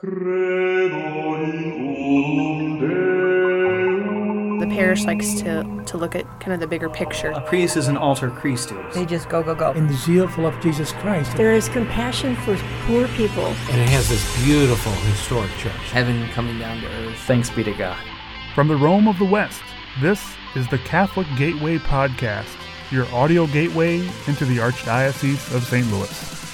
The parish likes to, to look at kind of the bigger picture. A priest is an alter Christus. They just go, go, go. In the zeal of Jesus Christ. There is compassion for poor people. And it has this beautiful historic church. Heaven coming down to earth. Thanks be to God. From the Rome of the West, this is the Catholic Gateway Podcast, your audio gateway into the Archdiocese of St. Louis.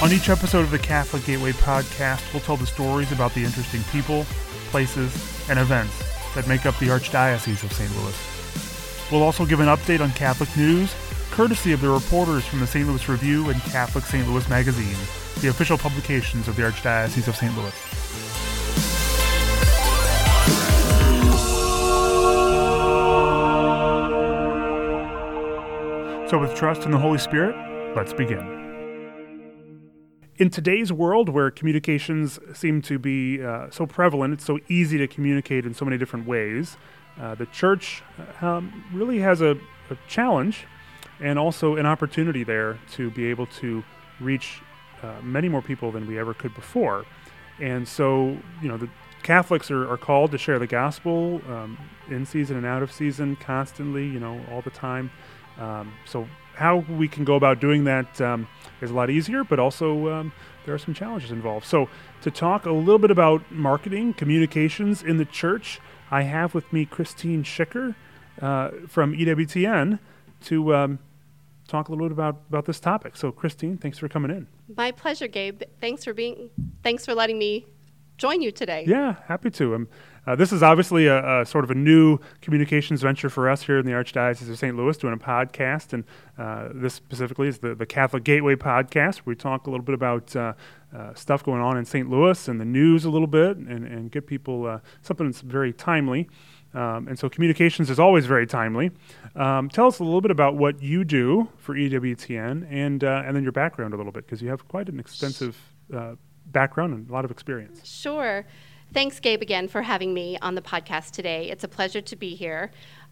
On each episode of the Catholic Gateway podcast, we'll tell the stories about the interesting people, places, and events that make up the Archdiocese of St. Louis. We'll also give an update on Catholic news, courtesy of the reporters from the St. Louis Review and Catholic St. Louis Magazine, the official publications of the Archdiocese of St. Louis. So, with trust in the Holy Spirit, let's begin in today's world where communications seem to be uh, so prevalent, it's so easy to communicate in so many different ways, uh, the church uh, um, really has a, a, challenge and also an opportunity there to be able to reach uh, many more people than we ever could before. And so, you know, the Catholics are, are called to share the gospel um, in season and out of season, constantly, you know, all the time. Um, so, how we can go about doing that um, is a lot easier, but also um, there are some challenges involved. So, to talk a little bit about marketing, communications in the church, I have with me Christine Schicker uh, from EWTN to um, talk a little bit about, about this topic. So, Christine, thanks for coming in. My pleasure, Gabe. Thanks for being. Thanks for letting me join you today. Yeah, happy to. Um, uh, this is obviously a, a, sort of a new communications venture for us here in the Archdiocese of St. Louis, doing a podcast, and uh, this specifically is the, the Catholic Gateway podcast, where we talk a little bit about uh, uh stuff going on in St. Louis and the news a little bit, and, and get people uh, something that's very timely. Um, and so communications is always very timely. Um, tell us a little bit about what you do for EWTN, and and then your background a little bit, because you have quite an extensive background and a lot of experience. Sure. Thanks, Gabe, again for having me on the podcast today. It's a pleasure to be here.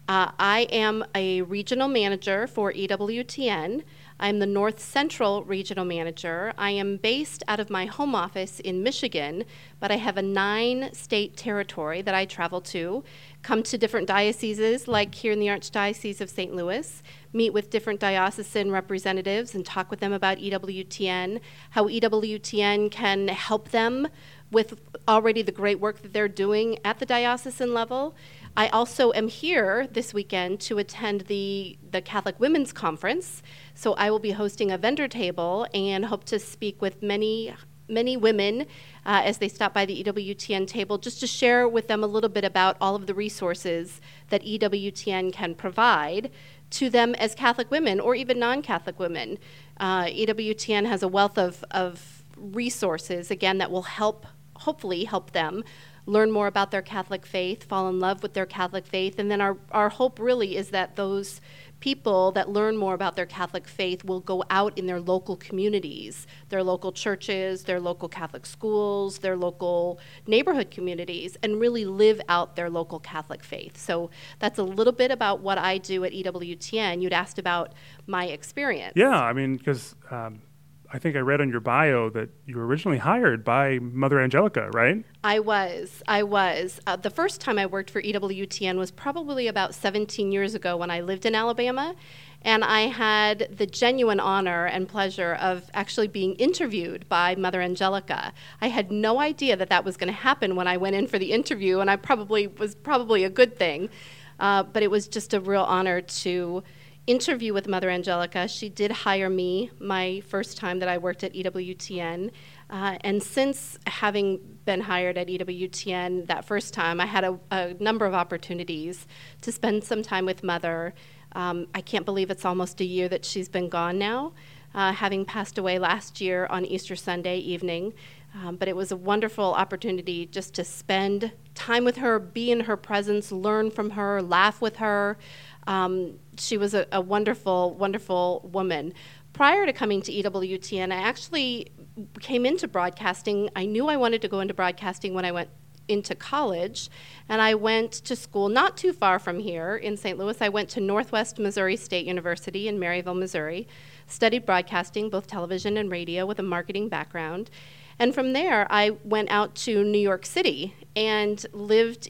Uh, I am a regional manager for EWTN. I'm the North Central Regional Manager. I am based out of my home office in Michigan, but I have a nine state territory that I travel to, come to different dioceses, like here in the Archdiocese of St. Louis, meet with different diocesan representatives and talk with them about EWTN, how EWTN can help them with already the great work that they're doing at the diocesan level. I also am here this weekend to attend the, the Catholic Women's Conference. So I will be hosting a vendor table and hope to speak with many, many women uh, as they stop by the EWTN table just to share with them a little bit about all of the resources that EWTN can provide to them as Catholic women or even non Catholic women. Uh, EWTN has a wealth of, of resources, again, that will help hopefully help them learn more about their Catholic faith, fall in love with their Catholic faith, and then our, our hope really is that those people that learn more about their Catholic faith will go out in their local communities, their local churches, their local Catholic schools, their local neighborhood communities, and really live out their local Catholic faith. So that's a little bit about what I do at EWTN. You'd asked about my experience. Yeah, I mean, because um, I think I read on your bio that you were originally hired by Mother Angelica, right? I was. I was. Uh, the first time I worked for EWTN was probably about 17 years ago when I lived in Alabama. And I had the genuine honor and pleasure of actually being interviewed by Mother Angelica. I had no idea that that was going to happen when I went in for the interview, and I probably was probably a good thing. Uh, but it was just a real honor to interview with Mother Angelica, she did hire me my first time that I worked at EWTN. Uh, and since having been hired at EWTN that first time, I had a, a number of opportunities to spend some time with Mother. Um, I can't believe it's almost a year that she's been gone now, uh, having passed away last year on Easter Sunday evening. Um, but it was a wonderful opportunity just to spend time with her, be in her presence, learn from her, laugh with her. Um, she was a, a, wonderful, wonderful woman. Prior to coming to EWTN, I actually came into broadcasting. I knew I wanted to go into broadcasting when I went into college, and I went to school not too far from here in St. Louis. I went to Northwest Missouri State University in Maryville, Missouri, studied broadcasting, both television and radio, with a marketing background. And from there, I went out to New York City and lived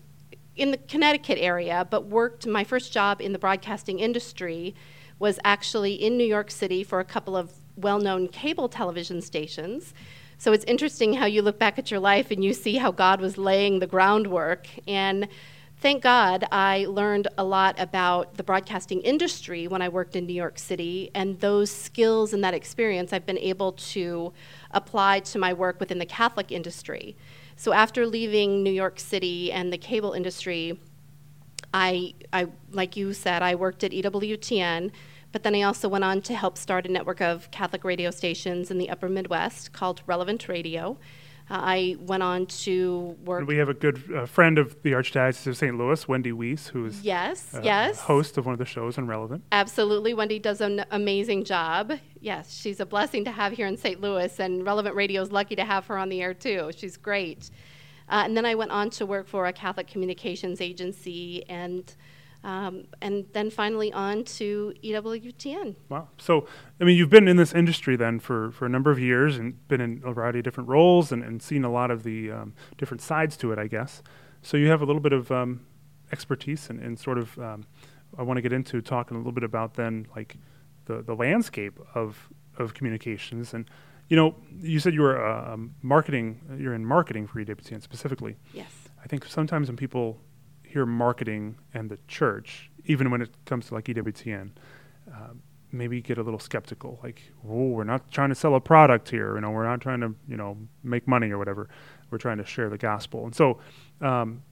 in the Connecticut area, but worked my first job in the broadcasting industry was actually in New York City for a couple of well known cable television stations. So it's interesting how you look back at your life and you see how God was laying the groundwork. And thank God I learned a lot about the broadcasting industry when I worked in New York City. And those skills and that experience I've been able to apply to my work within the Catholic industry. So after leaving New York City and the cable industry, I, I like you said, I worked at EWTN but then I also went on to help start a network of Catholic radio stations in the upper Midwest called Relevant Radio. Uh, I went on to work. And we have a good uh, friend of the Archdiocese of St. Louis, Wendy Wiese, who is yes, uh, yes, host of one of the shows on Relevant. Absolutely, Wendy does an amazing job. Yes, she's a blessing to have here in St. Louis, and Relevant Radio is lucky to have her on the air too. She's great. Uh, and then I went on to work for a Catholic communications agency and um, and then finally on to EWTN. Wow. So, I mean, you've been in this industry then for, for a number of years and been in a variety of different roles and, and seen a lot of the um, different sides to it, I guess. So, you have a little bit of um, expertise and, and sort of, um, I want to get into talking a little bit about then, like, the, the landscape of, of communications. And, you know, you said you were uh, marketing, you're in marketing for EWTN specifically. Yes. I think sometimes when people hear marketing and the church, even when it comes to like EWTN, uh, maybe get a little skeptical. Like, oh, we're not trying to sell a product here. You know, we're not trying to you know make money or whatever. We're trying to share the gospel. And so, um,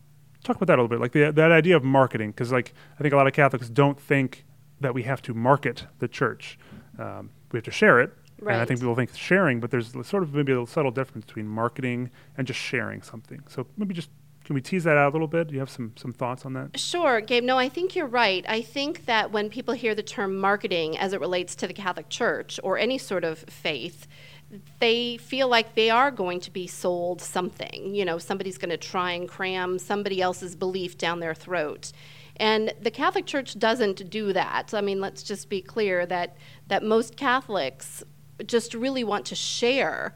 talk about that a little bit. Like the, that idea of marketing, because like I think a lot of Catholics don't think that we have to market the church. Um, we have to share it. Right. And I think people think sharing, but there's sort of maybe a subtle difference between marketing and just sharing something. So maybe just can we tease that out a little bit? Do you have some, some thoughts on that? Sure, Gabe. No, I think you're right. I think that when people hear the term marketing as it relates to the Catholic Church or any sort of faith, they feel like they are going to be sold something. You know, somebody's going to try and cram somebody else's belief down their throat. And the Catholic Church doesn't do that. I mean, let's just be clear that, that most Catholics just really want to share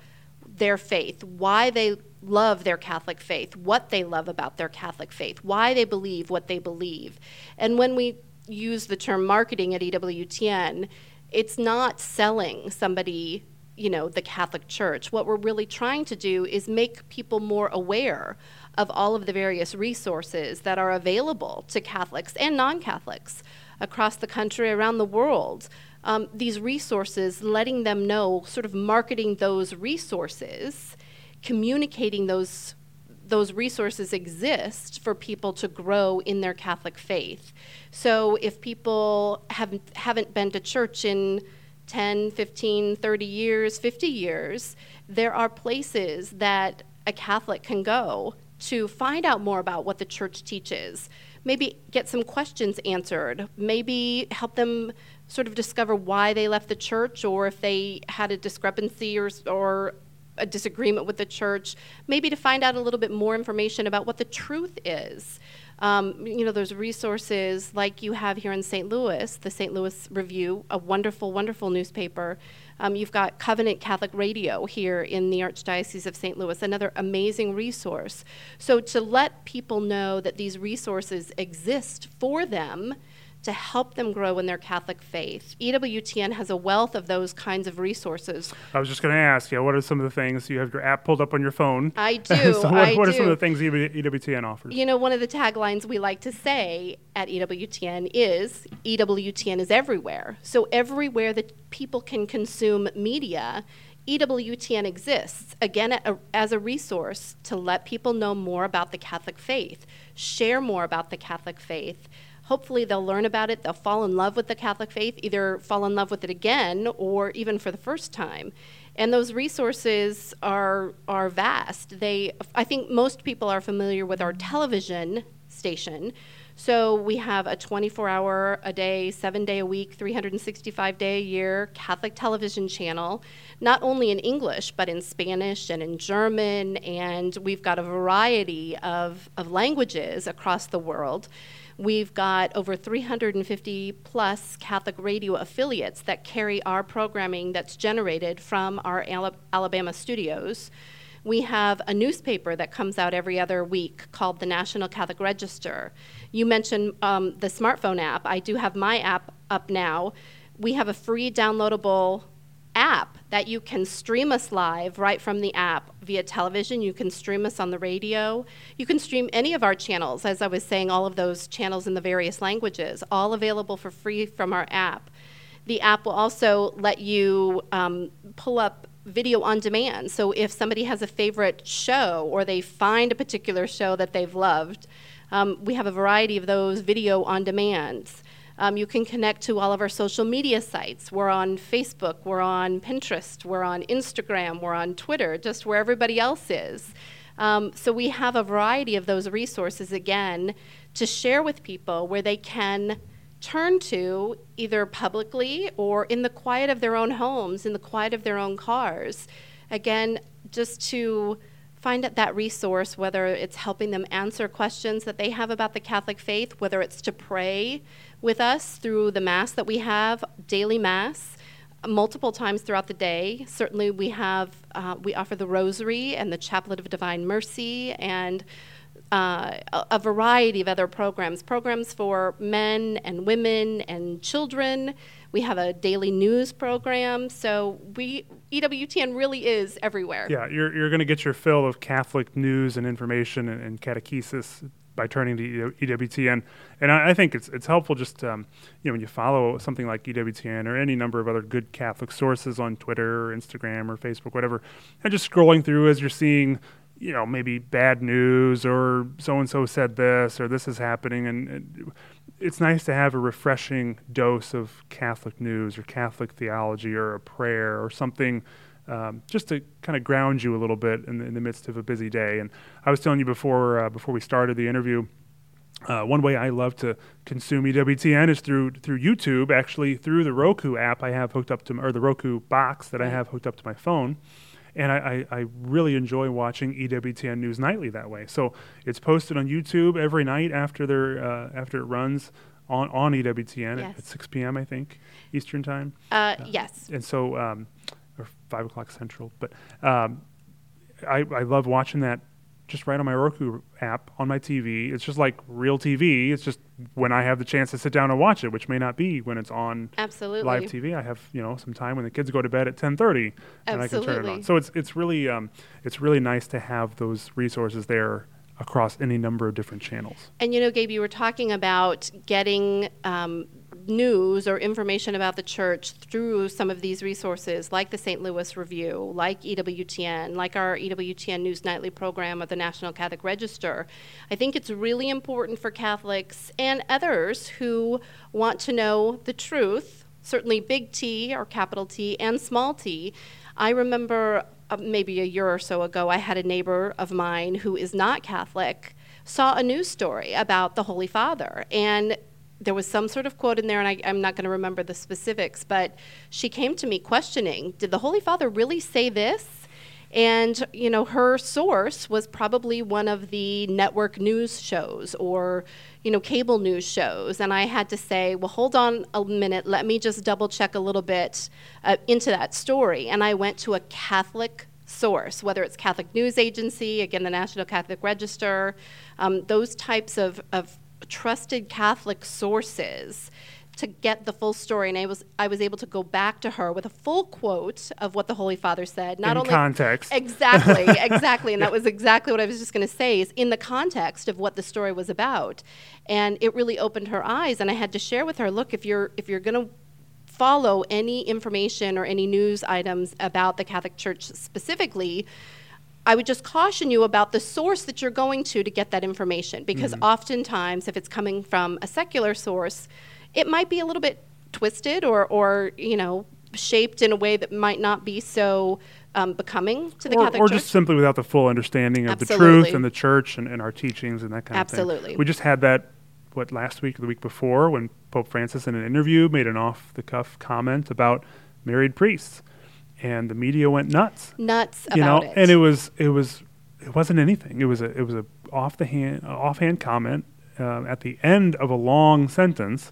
their faith, why they love their Catholic faith, what they love about their Catholic faith, why they believe what they believe. And when we use the term marketing at EWTN, it's not selling somebody, you know, the Catholic Church. What we're really trying to do is make people more aware of all of the various resources that are available to Catholics and non Catholics across the country, around the world. Um, these resources, letting them know, sort of marketing those resources communicating those those resources exist for people to grow in their Catholic faith. So if people haven't haven't been to church in 10, 15, 30 years, 50 years, there are places that a Catholic can go to find out more about what the church teaches. Maybe get some questions answered. Maybe help them sort of discover why they left the church or if they had a discrepancy or, or a disagreement with the church, maybe to find out a little bit more information about what the truth is. Um, you know, there's resources like you have here in St. Louis, the St. Louis Review, a wonderful, wonderful newspaper. Um, you've got Covenant Catholic Radio here in the Archdiocese of St. Louis, another amazing resource. So, to let people know that these resources exist for them to help them grow in their Catholic faith. EWTN has a wealth of those kinds of resources. I was just going to ask, yeah, what are some of the things you have your app pulled up on your phone? I do. so what, I what do. are some of the things EWTN offers? You know, one of the taglines we like to say at EWTN is EWTN is everywhere. So everywhere that people can consume media, EWTN exists, again, a, as a resource to let people know more about the Catholic faith, share more about the Catholic faith hopefully they'll learn about it, they'll fall in love with the Catholic faith, either fall in love with it again or even for the first time. And those resources are, are vast. They, I think most people are familiar with our television station. So we have a 24 hour a day, seven day a week, 365 day a year Catholic television channel, not only in English, but in Spanish and in German. And we've got a variety of, of languages across the world. We've got over 350 plus Catholic radio affiliates that carry our programming that's generated from our Alabama studios. We have a newspaper that comes out every other week called the National Catholic Register. You mentioned um, the smartphone app. I do have my app up now. We have a free downloadable app that you can stream us live right from the app via television. You can stream us on the radio. You can stream any of our channels, as I was saying, all of those channels in the various languages, all available for free from our app. The app will also let you um, pull up video on demand. So if somebody has a favorite show or they find a particular show that they've loved, um, we have a variety of those video on demands. Um, you can connect to all of our social media sites. We're on Facebook, we're on Pinterest, we're on Instagram, we're on Twitter, just where everybody else is. Um, so we have a variety of those resources again to share with people where they can turn to either publicly or in the quiet of their own homes, in the quiet of their own cars. Again, just to find that resource, whether it's helping them answer questions that they have about the Catholic faith, whether it's to pray with us through the Mass that we have, daily Mass. Multiple times throughout the day. Certainly, we have uh, we offer the Rosary and the Chaplet of Divine Mercy, and uh, a, variety of other programs, programs for men and women and children. We have a daily news program. So we EWTN really is everywhere. Yeah, you're, you're going to get your fill of Catholic news and information and, and catechesis by turning to EWTN. And I, I, think it's it's helpful just um, you know when you follow something like EWTN or any number of other good Catholic sources on Twitter or Instagram or Facebook, whatever, and just scrolling through as you're seeing you know, maybe bad news or so and so said this or this is happening. And, and, it's nice to have a refreshing dose of Catholic news or Catholic theology or a prayer or something um, just to kind of ground you a little bit in the, in the, midst of a busy day. And I was telling you before, uh, before we started the interview, uh, one way I love to consume EWTN is through through YouTube. Actually, through the Roku app I have hooked up to, or the Roku box that I have hooked up to my phone and I, I, I, really enjoy watching EWTN News Nightly that way. So it's posted on YouTube every night after their uh, after it runs on on EWTN yes. at, 6 p.m. I think Eastern time. Uh, yes. And so, um, or five o'clock Central. But um, I I love watching that just right on my Roku app on my TV. It's just like real TV. It's just when I have the chance to sit down and watch it, which may not be when it's on Absolutely. live TV. I have you know some time when the kids go to bed at 10:30 and I can turn it on. So it's it's really um, it's really nice to have those resources there across any number of different channels. And you know, Gabe, you were talking about getting um, news or information about the church through some of these resources, like the St. Louis Review, like EWTN, like our EWTN News Nightly program of the National Catholic Register. I think it's really important for Catholics and others who want to know the truth, certainly big T or capital T and small t. I remember uh, maybe a year or so ago, I had a neighbor of mine who is not Catholic saw a news story about the Holy Father. And there was some sort of quote in there, and I, am not going to remember the specifics, but she came to me questioning Did the Holy Father really say this? And, you know, her source was probably one of the network news shows or, you know, cable news shows. And I had to say, well, hold on a minute, let me just double check a little bit uh, into that story. And I went to a Catholic source, whether it's Catholic News Agency, again, the National Catholic Register, um, those types of, of trusted Catholic sources to get the full story, and I was I was able to go back to her with a full quote of what the Holy Father said. Not in only context, exactly, exactly, and that was exactly what I was just going to say. Is in the context of what the story was about, and it really opened her eyes. And I had to share with her, look, if you're if you're going to follow any information or any news items about the Catholic Church specifically I would just caution you about the source that you're going to to get that information because mm-hmm. oftentimes, if it's coming from a secular source, it might be a little bit twisted or, or you know, shaped in a way that might not be so um, becoming to the or, Catholic or Church. Or just simply without the full understanding of Absolutely. the truth and the church and, and our teachings and that kind Absolutely. of thing. Absolutely. We just had that what last week or the week before when Pope Francis in an interview made an off the cuff comment about married priests, and the media went nuts. Nuts you know, about it. and it was it was it wasn't anything. It was a it was a off the hand offhand comment uh, at the end of a long sentence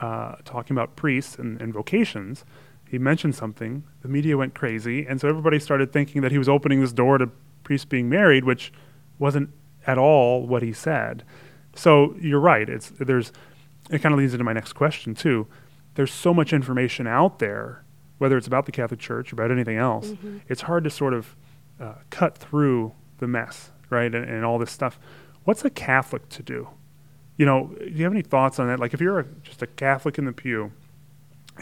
uh, talking about priests and, and vocations. He mentioned something. The media went crazy, and so everybody started thinking that he was opening this door to priests being married, which wasn't at all what he said. So you're right. It's there's it kind of leads into my next question too. There's so much information out there, whether it's about the Catholic Church or about anything else. Mm-hmm. It's hard to sort of uh, cut through the mess, right, and, and all this stuff. What's a Catholic to do? You know, do you have any thoughts on that? Like, if you're a, just a Catholic in the pew,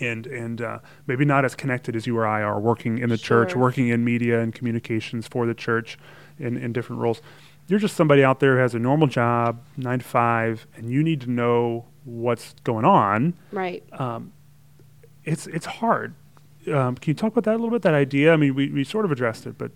and and uh, maybe not as connected as you or I are, working in the church, working in media and communications for the church, in in different roles. You're just somebody out there who has a normal job, nine to five, and you need to know what's going on. right. It's it's hard. Um, can you talk about that a little bit? That idea. I mean, we, we sort of addressed it, but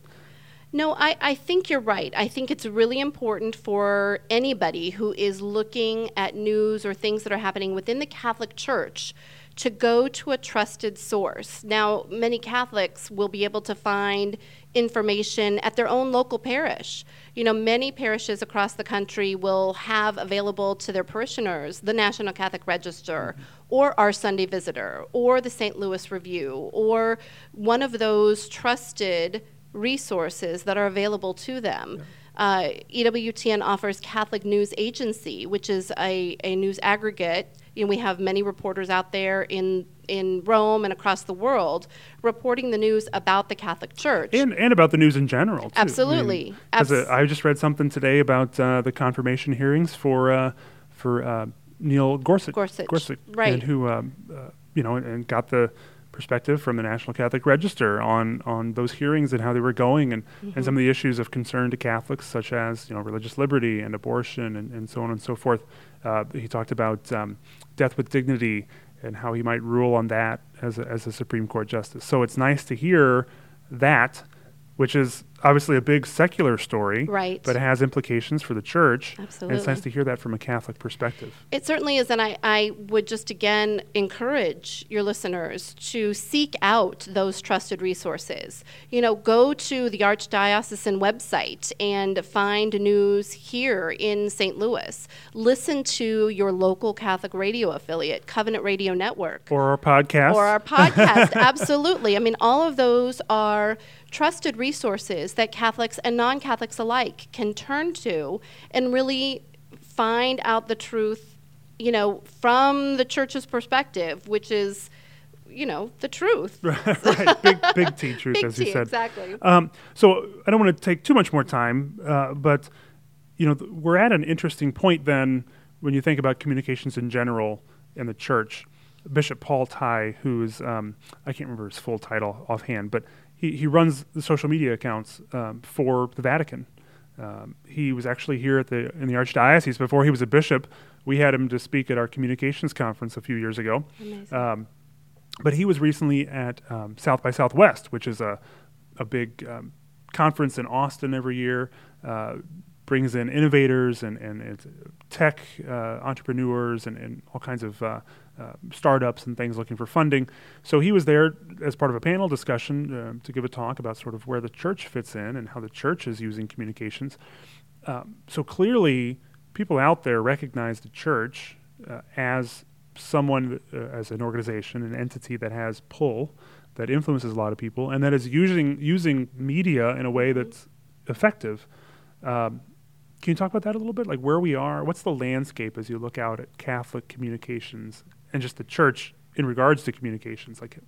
No, I, I think you're right. I think it's really important for anybody who is looking at news or things that are happening within the Catholic Church to go to a trusted source. Now, many Catholics will be able to find information at their own local parish. You know, many parishes across the country will have available to their parishioners the National Catholic Register or our Sunday Visitor or the St. Louis Review or one of those trusted resources that are available to them. Uh, EWTN offers Catholic News Agency, which is a, a news aggregate. You know, we have many reporters out there in in Rome and across the world reporting the news about the Catholic Church. and and about the news in general. Too. Absolutely. I, mean, 'cause, uh, Abs- I just read something today about uh, the confirmation hearings for uh, for uh, Neil Gorsuch. Gorsuch, right. And who um, uh, you know and, and got the perspective from the National Catholic Register on on those hearings and how they were going and, and some of the issues of concern to Catholics such as you know religious liberty and abortion and, and so on and so forth. Uh, he talked about um, death with dignity and how he might rule on that as a, as a Supreme Court justice. So it's nice to hear that, which is obviously a big secular story, Right. But it has implications for the church. And it's nice to hear that from a Catholic perspective. It certainly is, and I, I would just again encourage your listeners to seek out those trusted resources. You know, go to the Archdiocesan website and find news here in St. Louis. Listen to your local Catholic radio affiliate, Covenant Radio Network. Or our podcast. Or our podcast, absolutely. I mean, all of those are trusted resources that Catholics and non Catholics alike can turn to and really find out the truth, you know, from the church's perspective, which is, you know, the truth. right, big big T truth, Big as you T, said. exactly. Um, so I don't want to take too much more time, uh, but you know th- we're at an interesting point then when you think about communications in general in the church. Bishop Paul Tighe, who's um, I can't remember his full title offhand, but he, he runs the social media accounts um, for the Vatican. Um, he was actually here at the in the archdiocese before he was a bishop. We had him to speak at our communications conference a few years ago. Um, but he was recently at um, South by Southwest, which is a a big um, conference in Austin every year. Uh, brings in innovators and and tech uh, entrepreneurs and, and all kinds of uh, uh, startups and things looking for funding. So he was there as part of a panel discussion um, to give a talk about sort of where the church fits in and how the church is using communications. Um, so clearly, people out there recognize the church uh, as someone, uh, as an organization, an entity that has pull, that influences a lot of people, and that is using using media in a way that's effective. Um, can you talk about that a little bit? Like where we are, what's the landscape as you look out at Catholic communications and just the church in regards to communications? Like,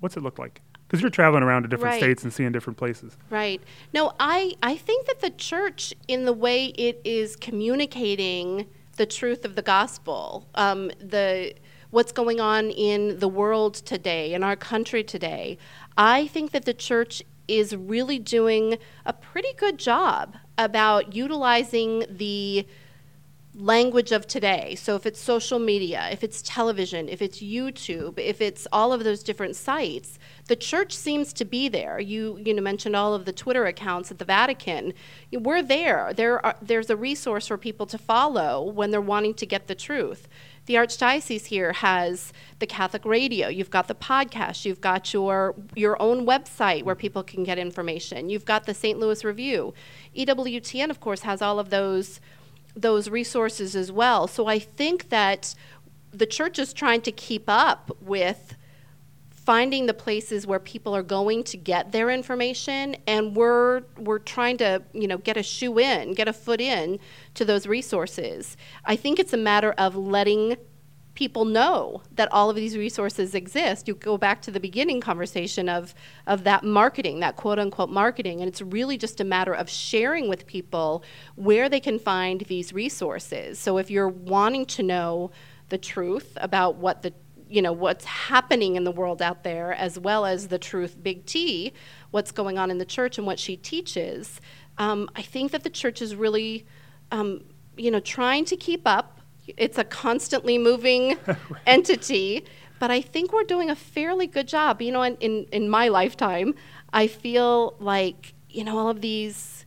what's it look like? Because you're traveling around to different Right. states and seeing different places. Right. No, I, I think that the church, in the way it is communicating the truth of the gospel, um, the what's going on in the world today, in our country today, I think that the church is really doing a pretty good job about utilizing the language of today. So if it's social media, if it's television, if it's YouTube, if it's all of those different sites, the church seems to be there. You you know mentioned all of the Twitter accounts at the Vatican. We're there. There are, there's a resource for people to follow when they're wanting to get the truth. The Archdiocese here has the Catholic radio. You've got the podcast. You've got your your own website where people can get information. You've got the St. Louis Review. EWTN, of course, has all of those those resources as well. So I think that the church is trying to keep up with finding the places where people are going to get their information and we're we're trying to you know get a shoe in get a foot in to those resources. I think it's a matter of letting people know that all of these resources exist. You go back to the beginning conversation of of that marketing that quote unquote marketing and it's really just a matter of sharing with people where they can find these resources. So if you're wanting to know the truth about what the you know what's happening in the world out there as well as the truth big t what's going on in the church and what she teaches um, i think that the church is really um, you know trying to keep up. It's a constantly moving entity but i think we're doing a fairly good job. You know in, in, in my lifetime i feel like you know all of these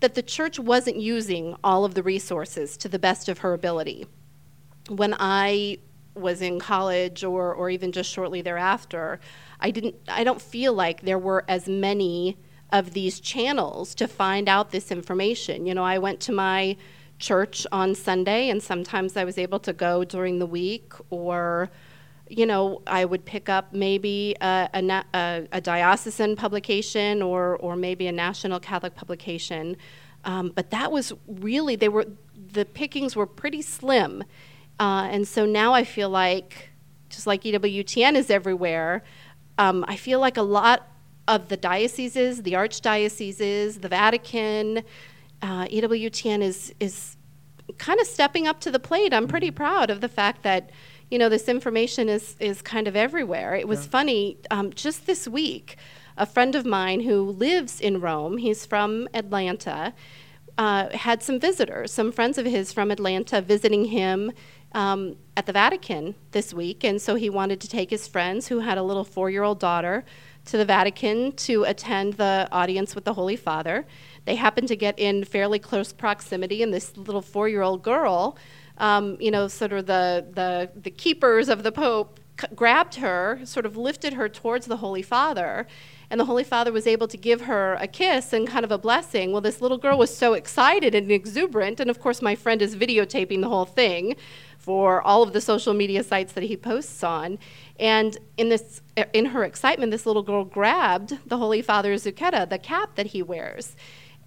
that the church wasn't using all of the resources to the best of her ability. When i was in college or, or even just shortly thereafter, I didn't I don't feel like there were as many of these channels to find out this information. You know, I went to my church on Sunday and sometimes I was able to go during the week or you know, I would pick up maybe a, a, a, diocesan publication or, or maybe a national Catholic publication. Um, but that was really, they were, the pickings were pretty slim. Uh, and so now I feel like, just like EWTN is everywhere, um, I feel like a lot of the dioceses, the archdioceses, the Vatican, uh, EWTN is is kind of stepping up to the plate. I'm pretty proud of the fact that you know this information is is kind of everywhere. It was yeah. funny um, just this week. A friend of mine who lives in Rome, he's from Atlanta, uh, had some visitors, some friends of his from Atlanta visiting him um, at the Vatican this week, and so he wanted to take his friends who had a little four year old daughter to the Vatican to attend the audience with the Holy Father. They happened to get in fairly close proximity, and this little four year old girl, um, you know, sort of the, the, the keepers of the Pope, c- grabbed her, sort of lifted her towards the Holy Father and the Holy Father was able to give her a kiss and kind of a blessing. Well, this little girl was so excited and exuberant, and of course, my friend is videotaping the whole thing for all of the social media sites that he posts on. And in this, in her excitement, this little girl grabbed the Holy Father's zucchetto, the cap that he wears,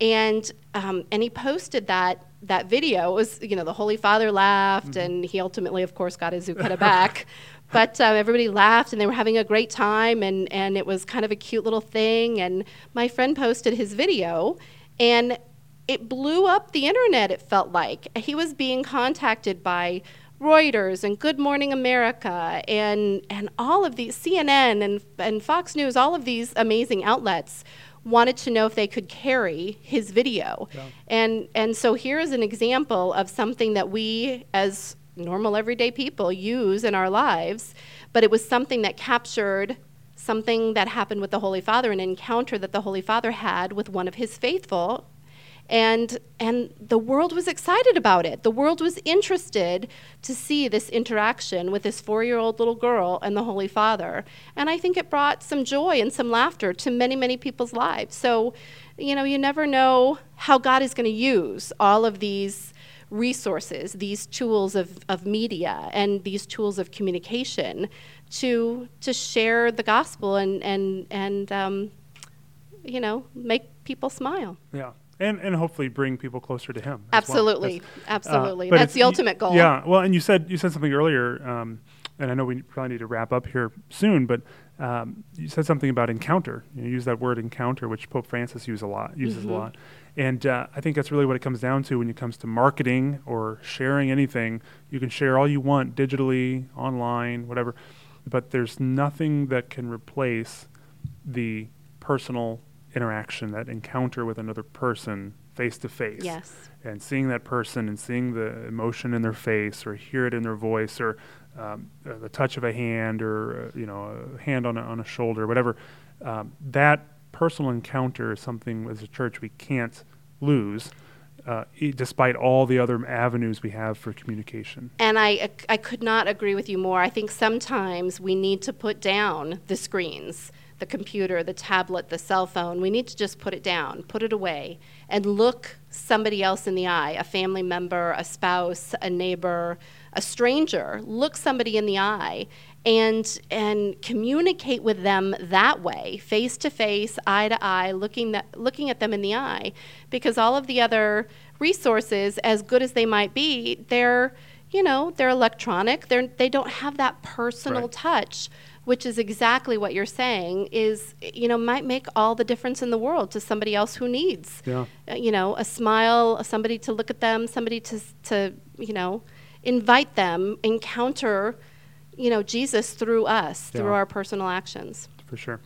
and um, and he posted that that video. It was you know the Holy Father laughed, mm-hmm. and he ultimately, of course, got his zucchetto back. But um, everybody laughed, and they were having a great time, and and it was kind of a cute little thing. And my friend posted his video, and it blew up the internet. It felt like he was being contacted by Reuters and Good Morning America and, and all of these, CNN and, and Fox News, all of these amazing outlets wanted to know if they could carry his video. Yeah. And, and so here is an example of something that we, as normal everyday people, use in our lives, but it was something that captured something that happened with the Holy Father, an encounter that the Holy Father had with one of his faithful and and the world was excited about it. The world was interested to see this interaction with this 4-year-old little girl and the holy father. And i think it brought some joy and some laughter to many many people's lives. So you know you never know how god is going to use all of these resources these tools of, of media and these tools of communication to to share the gospel and and and um, you know make people smile. Yeah and and hopefully bring people closer to Him. Absolutely, well. that's, absolutely. Uh, that's the ultimate goal. Yeah. Well, and you said you said something earlier, um, and I know we probably need to wrap up here soon, but um, you said something about encounter. You, know, use that word encounter, which Pope Francis uses a lot. Uses mm-hmm. a lot. And uh, I think that's really what it comes down to when it comes to marketing or sharing anything. You can share all you want digitally, online, whatever, but there's nothing that can replace the personal interaction, that encounter with another person face to face. Yes. And seeing that person and seeing the emotion in their face or hear it in their voice or um, uh, the touch of a hand or, uh, you know, a hand on a, on a shoulder, whatever, um, that personal encounter is something as a church we can't lose. Uh, e- despite all the other avenues we have for communication. And I, I could not agree with you more. I think sometimes we need to put down the screens, the computer, the tablet, the cell phone. We need to just put it down, put it away, and look somebody else in the eye a family member, a spouse, a neighbor, a stranger. Look somebody in the eye and and communicate with them that way face to face eye to eye looking that, looking at them in the eye because all of the other resources as good as they might be they're you know they're electronic they're they don't have that personal Right. touch which is exactly what you're saying is you know might make all the difference in the world to somebody else who needs Yeah. uh, you know a smile somebody to look at them somebody to to you know invite them encounter you know jesus through us through our personal actions for sure.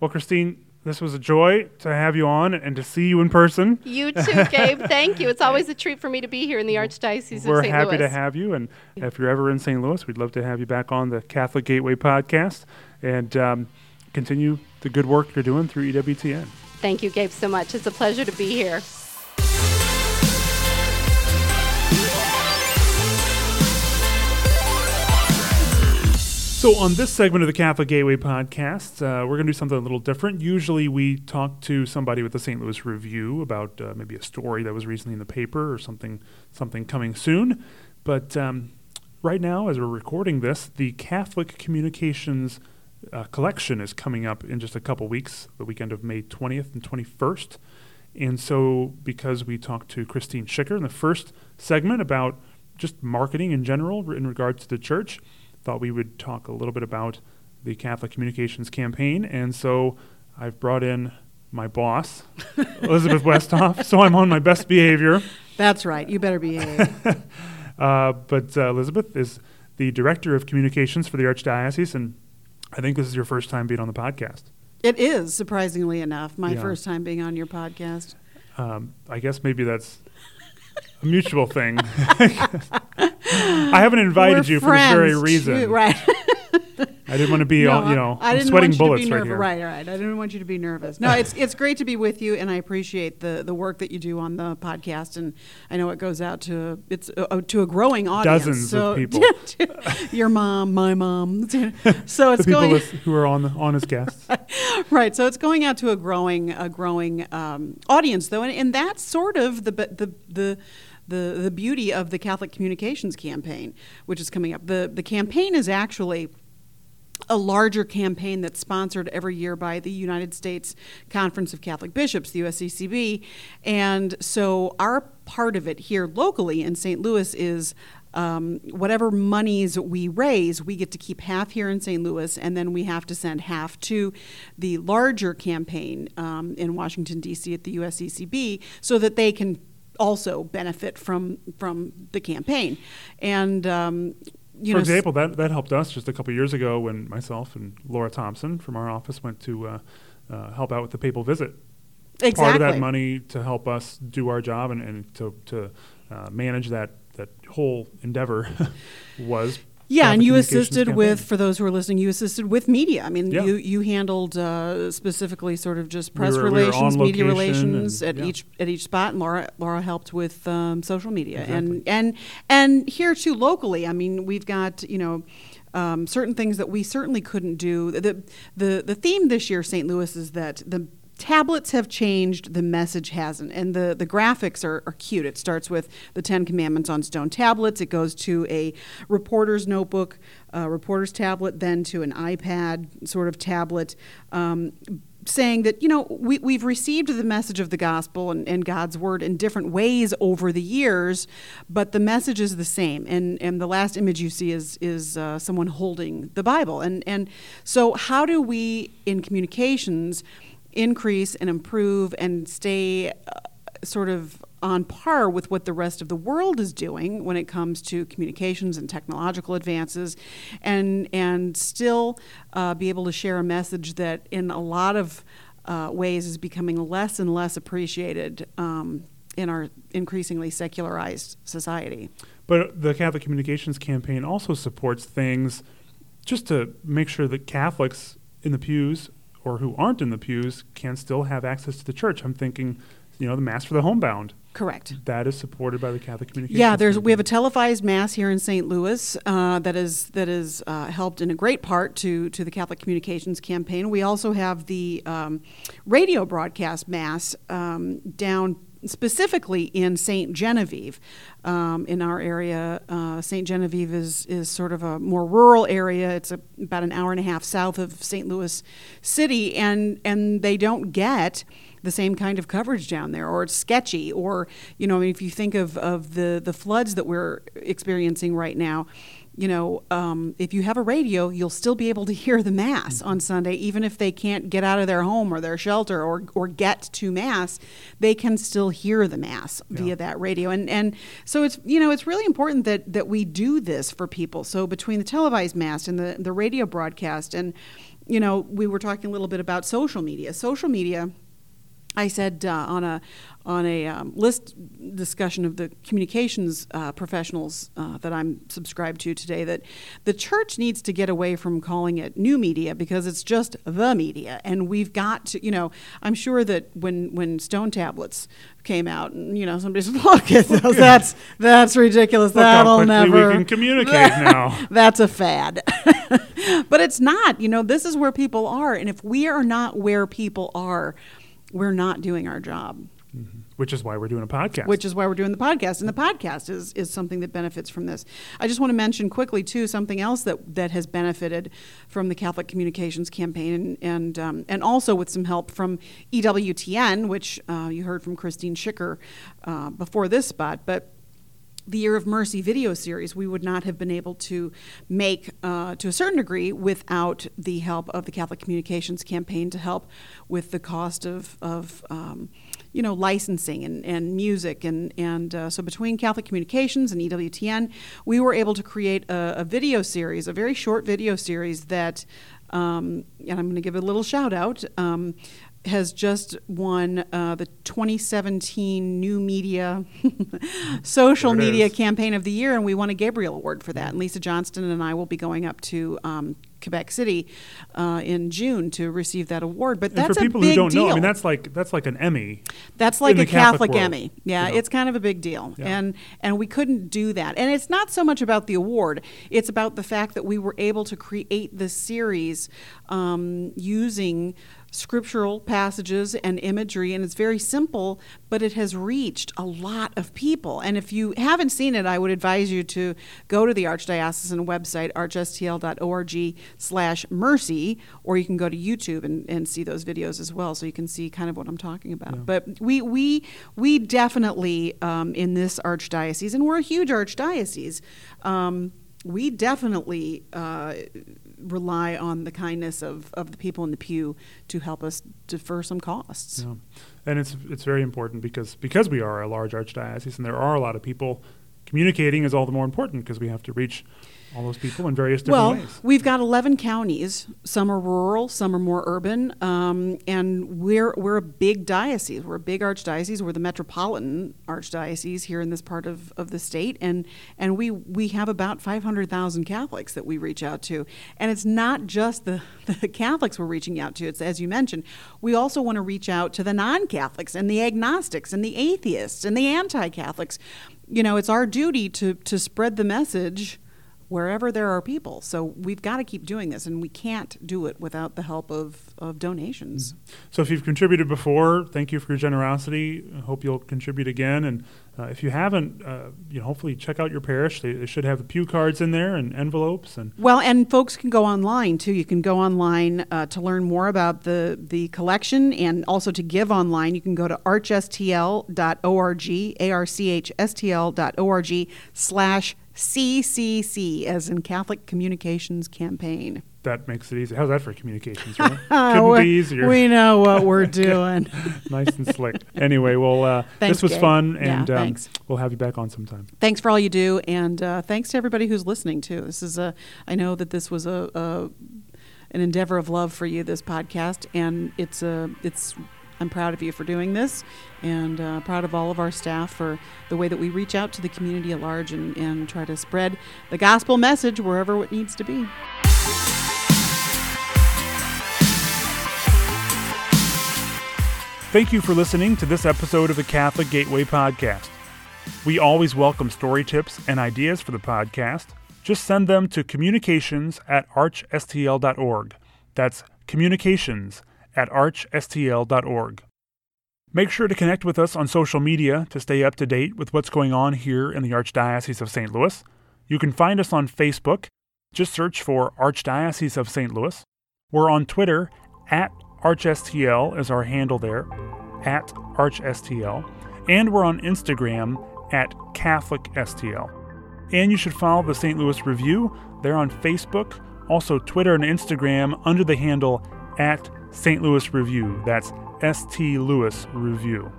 Well, Christine, this was a joy to have you on and to see you in person. you too gabe thank you it's always a treat for me to be here in the archdiocese We're of st happy to have you, and if you're ever in St. Louis, we'd love to have you back on the Catholic Gateway podcast and um, continue the good work you're doing through EWTN. thank you gabe so much it's a pleasure to be here So, on this segment of the Catholic Gateway podcast, uh, we're going to do something a little different. Usually, we talk to somebody with the St. Louis Review about uh, maybe a story that was recently in the paper or something, something coming soon. But um, right now, as we're recording this, the Catholic Communications uh, collection is coming up in just a couple weeks, the weekend of May 20th and 21st. And so, because we talked to Christine Schicker in the first segment about just marketing in general in regards to the church, thought we would talk a little bit about the Catholic Communications Campaign. And so, I've brought in my boss, Elizabeth Westhoff. So, I'm on my best behavior. That's right. You better behave. Uh, but uh, Elizabeth is the director of communications for the Archdiocese, and I think this is your first time being on the podcast. it is, surprisingly enough, my Yeah. first time being on your podcast. Um, I guess maybe that's a mutual thing. I haven't invited We're you for this very reason. Right. I didn't want to be, all, you know, I I'm didn't sweating want you bullets to be right nervous. here. Right, right. I didn't want you to be nervous. No, it's it's great to be with you, and I appreciate the the work that you do on the podcast. And I know it goes out to it's uh, to a growing audience. Dozens so, of people. your mom, my mom. So The it's people going with, who are on the, on as guests. right. So it's going out to a growing a growing um, audience, though, and, and that's sort of the the the. The, the beauty of the Catholic Communications Campaign, which is coming up. The, the campaign is actually a larger campaign that's sponsored every year by the United States Conference of Catholic Bishops, the USCCB. And so our part of it here locally in St. Louis is um, whatever monies we raise, we get to keep half here in St. Louis, and then we have to send half to the larger campaign um, in Washington, D.C. at the USCCB so that they can also benefit from from the campaign. And um, you For know, example, that, that helped us just a couple years ago when myself and Laura Thompson from our office went to uh, uh, help out with the papal visit. exactly. Part of that money to help us do our job and, and to, to uh, manage that, that whole endeavor was. Yeah, and you assisted with, for those who are listening, you assisted with media. I mean, Yeah. you you handled uh, specifically sort of just press we were relations, on media relations and- at yeah. each at each spot. And Laura Laura helped with um, social media Exactly. and and and here too locally. I mean, we've got you know. Um, certain things that we certainly couldn't do. The, the the theme this year, St. Louis, is that the tablets have changed, the message hasn't, and the the graphics are, are cute. It starts with the Ten Commandments on stone tablets. It goes to a reporter's notebook, uh, reporter's tablet, then to an iPad sort of tablet. Um, saying that you know we, we've received the message of the gospel and, and god's word in different ways over the years but the message is the same and and the last image you see is is uh, someone holding the bible and and so how do we in communications increase and improve and stay uh, sort of on par with what the rest of the world is doing when it comes to communications and technological advances, and and still uh, be able to share a message that in a lot of uh, ways is becoming less and less appreciated um, in our increasingly secularized society. But the Catholic Communications Campaign also supports things just to make sure that Catholics in the pews or who aren't in the pews can still have access to the church. I'm thinking, you know, the Mass for the Homebound. Correct. That is supported by the Catholic Communications. Yeah, there's we have a televised mass here in St. Louis uh, that is that is uh, helped in a great part to to the Catholic Communications Campaign. We also have the um, radio broadcast mass um, down specifically in St. Genevieve. Um, in our area, uh, St. Genevieve is is sort of a more rural area. It's a, about an hour and a half south of St. Louis City, and and they don't get the same kind of coverage down there, or it's sketchy, or you know, if you think of, of the the floods that we're experiencing right now, you know, um, if you have a radio, you'll still be able to hear the mass on Sunday, even if they can't get out of their home or their shelter or or get to mass, they can still hear the mass via that radio, and and so it's you know it's really important that that we do this for people. So between the televised mass and the the radio broadcast, and you know, we were talking a little bit about social media. Social media I said uh, on a on a um, list discussion of the communications uh, professionals uh, that I'm subscribed to today that the church needs to get away from calling it new media because it's just the media, and we've got to, you know, I'm sure that when when stone tablets came out, and you know, somebody said, "Look at those, that's that's ridiculous. Look That'll never." we can communicate now. That's a fad. but it's not. You know, this is where people are. And if we are not where people are, we're not doing our job. Which is why we're doing a podcast. Which is why we're doing the podcast. And the podcast is, is something that benefits from this. I just want to mention quickly, too, something else that, that has benefited from the Catholic Communications Campaign and, and, um, and also with some help from EWTN, which uh, you heard from Christine Schicker uh, before this spot. But the Year of Mercy video series, we would not have been able to make uh, to a certain degree without the help of the Catholic Communications Campaign to help with the cost of, of um, you know, licensing and, and music. And, and uh, so between Catholic Communications and EWTN, we were able to create a, a video series, a very short video series that, um, and I'm going to give a little shout out. Um, has just won uh, the 2017 New Media Social Media is. Campaign of the Year, and we won a Gabriel Award for that. And Lisa Johnston and I will be going up to um, Quebec City uh, in June to receive that award. But and that's for people a big who don't deal. know, I mean that's like that's like an Emmy. That's like a Catholic Catholic, Emmy. Yeah, you know. it's kind of a big deal. Yeah. And and we couldn't do that. And it's not so much about the award. It's about the fact that we were able to create this series um, using scriptural passages and imagery and it's very simple but it has reached a lot of people. And if you haven't seen it i would advise you to go to the archdiocesan website archstl.org slash mercy or you can go to youtube and, and see those videos as well so you can see kind of what i'm talking about. But we we we definitely um, in this archdiocese and we're a huge archdiocese um, we definitely uh, rely on the kindness of, of the people in the pew to help us defer some costs. Yeah. And it's it's very important because because we are a large archdiocese and there are a lot of people communicating is all the more important because we have to reach all those people in various different Well, ways. we've got 11 counties. Some are rural, some are more urban, um, and we're we're a big diocese. We're a big archdiocese. We're the metropolitan archdiocese here in this part of, of the state, and and we we have about 500,000 Catholics that we reach out to. And it's not just the, the Catholics we're reaching out to. It's as you mentioned, we also want to reach out to the non-Catholics and the agnostics and the atheists and the anti-Catholics. You know, it's our duty to to spread the message wherever there are people. So we've got to keep doing this, and we can't do it without the help of, of donations. So if you've contributed before, thank you for your generosity. I hope you'll contribute again. And uh, if you haven't, uh, you know, hopefully check out your parish. They, they should have pew cards in there and envelopes. And Well, and folks can go online too. You can go online uh, to learn more about the, the collection and also to give online. You can go to archstl.org, A R C H S T L.org slash CCC, as in Catholic Communications Campaign. that makes it easy. How's that for communications? Right? Couldn't we- be easier. We know what we're doing. nice and slick. Anyway, well, uh, Thanks, this was Gabe. fun, Yeah, and um, we'll have you back on sometime. thanks for all you do, and uh, thanks to everybody who's listening too. This is a. I know that this was a, a an endeavor of love for you. This podcast, and it's a it's. I'm proud of you for doing this, and uh, proud of all of our staff for the way that we reach out to the community at large and, and try to spread the gospel message wherever it needs to be. Thank you for listening to this episode of the Catholic Gateway Podcast. We always welcome story tips and ideas for the podcast. Just send them to communications at archstl.org. That's communications at archstl.org. Make sure to connect with us on social media to stay up to date with what's going on here in the Archdiocese of St. Louis. You can find us on Facebook. Just search for Archdiocese of St. Louis. We're on Twitter at ArchSTL is our handle there, at ArchSTL. And we're on Instagram at CatholicSTL. And you should follow the St. Louis Review. They're on Facebook, also Twitter and Instagram under the handle at St. Louis Review. That's ST Louis Review.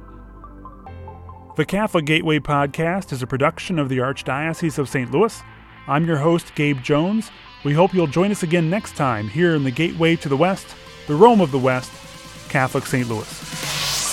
The Catholic Gateway Podcast is a production of the Archdiocese of St. Louis. I'm your host, Gabe Jones. We hope you'll join us again next time here in the Gateway to the West, the Rome of the West, Catholic St. Louis.